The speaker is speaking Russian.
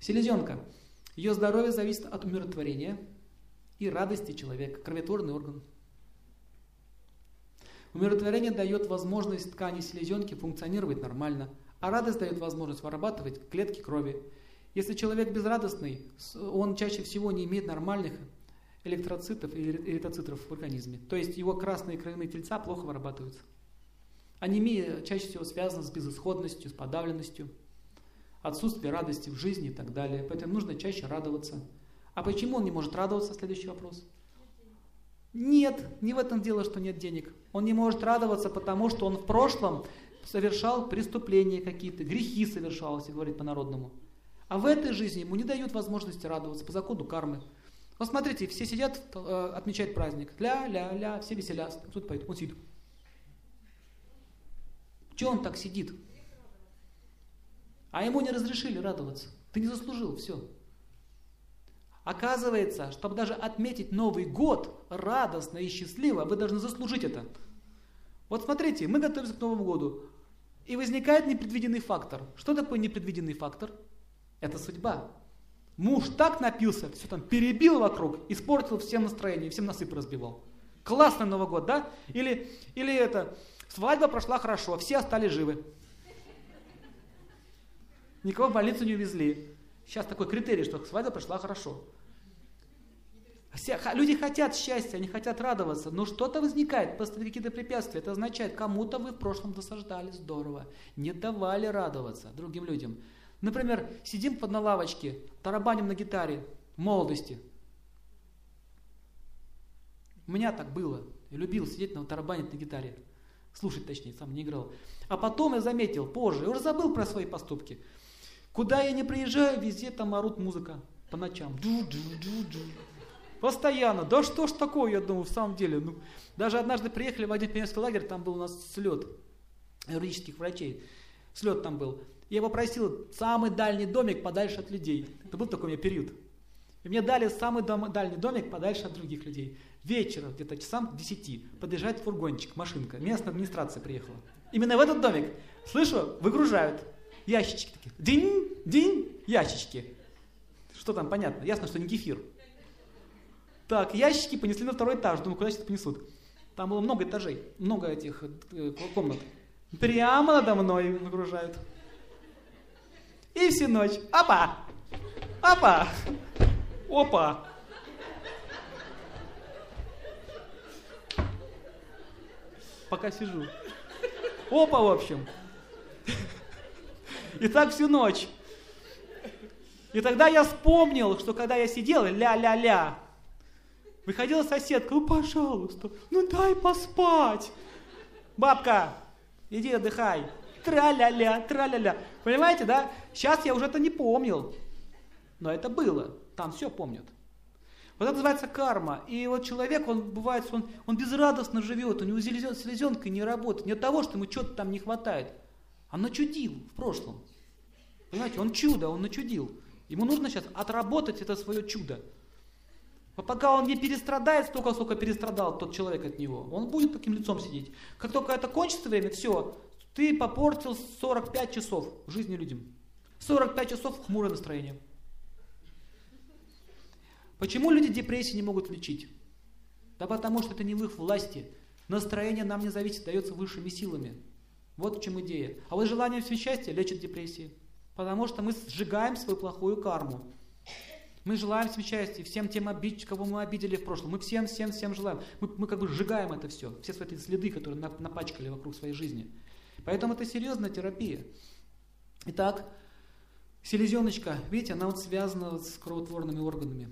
Селезенка. Ее здоровье зависит от умиротворения и радости человека, кроветворный орган. Умиротворение дает возможность ткани селезенки функционировать нормально, а радость дает возможность вырабатывать клетки крови. Если человек безрадостный, он чаще всего не имеет нормальных электроцитов и эритроцитов в организме. То есть его красные кровяные тельца плохо вырабатываются. Анемия чаще всего связана с безысходностью, с подавленностью, отсутствием радости в жизни и так далее. Поэтому нужно чаще радоваться. А почему он не может радоваться? Следующий вопрос. Нет, не в этом дело, что нет денег. Он не может радоваться, потому что он в прошлом совершал преступления какие-то, грехи совершал, если говорить по-народному. А в этой жизни ему не дают возможности радоваться по закону кармы. Вот смотрите, все сидят, э, отмечают праздник. Ля-ля-ля, все веселятся. Поет, он сидит. Чего он так сидит? А ему не разрешили радоваться. Ты не заслужил, все. Оказывается, чтобы даже отметить Новый год радостно и счастливо, вы должны заслужить это. Вот смотрите, мы готовимся к Новому году, и возникает непредвиденный фактор. Что такое непредвиденный фактор? Это судьба. Муж так напился, все там перебил вокруг, испортил всем настроение, всем насыпь разбивал. Классный Новый год, да? Или, или это, свадьба прошла хорошо, все остались живы. Никого в больницу не увезли. Сейчас такой критерий, что свадьба прошла хорошо. Все, люди хотят счастья, они хотят радоваться, но что-то возникает, просто какие-то препятствия. Это означает, кому-то вы в прошлом досаждали здорово, не давали радоваться другим людям. Например, сидим под на лавочке, тарабаним на гитаре в молодости. У меня так было. Я любил сидеть на тарабанить на гитаре. Слушать, точнее, сам не играл. А потом я заметил, позже, я уже забыл про свои поступки. Куда я не приезжаю, везде там орут музыка по ночам. Ду-ду-ду-ду. Постоянно. Да что ж такое, я думаю, в самом деле. Ну, даже однажды приехали в один пионерский лагерь, там был у нас слет юридических врачей. Слет там был. Я попросил самый дальний домик подальше от людей. Это был такой у меня период. И мне дали самый дом, дальний домик подальше от других людей. Вечером, где-то часам к 10, подъезжает фургончик, машинка. Местная администрация приехала. Именно в этот домик, слышу, выгружают ящички такие. День, день, ящички. Что там, понятно, ясно, что не кефир. Так, ящики понесли на второй этаж. Думаю, куда сейчас понесут? Там было много этажей, много этих э, комнат. Прямо надо мной выгружают. И всю ночь. Опа! Опа! Опа! Пока сижу. Опа, в общем. И так всю ночь. И тогда я вспомнил, что когда я сидел, ля-ля-ля, выходила соседка, ну пожалуйста, ну дай поспать. Бабка, иди отдыхай. Тра-ля-ля, тра-ля-ля. Понимаете, да? Сейчас я уже это не помнил. Но это было. Там все помнят. Вот это называется карма. И вот человек, он бывает, он, он безрадостно живет, у него селезенка не работает. Не от того, что ему что-то там не хватает. А начудил в прошлом. Понимаете, он чудо, он начудил. Ему нужно сейчас отработать это свое чудо. А пока он не перестрадает столько, сколько перестрадал тот человек от него, он будет таким лицом сидеть. Как только это кончится время, все, ты попортил 45 часов жизни людям. 45 часов хмурое настроение. Почему люди депрессии не могут лечить? Да потому что это не в их власти. Настроение нам не зависит, дается высшими силами. Вот в чем идея. А вот желание все счастья лечит депрессии. Потому что мы сжигаем свою плохую карму. Мы желаем всем счастья, всем тем обидчикам, кого мы обидели в прошлом. Мы всем, всем, всем желаем. Мы, мы как бы сжигаем это все, все свои следы, которые напачкали вокруг своей жизни. Поэтому это серьезная терапия. Итак, селезеночка, видите, она вот связана с кровотворными органами.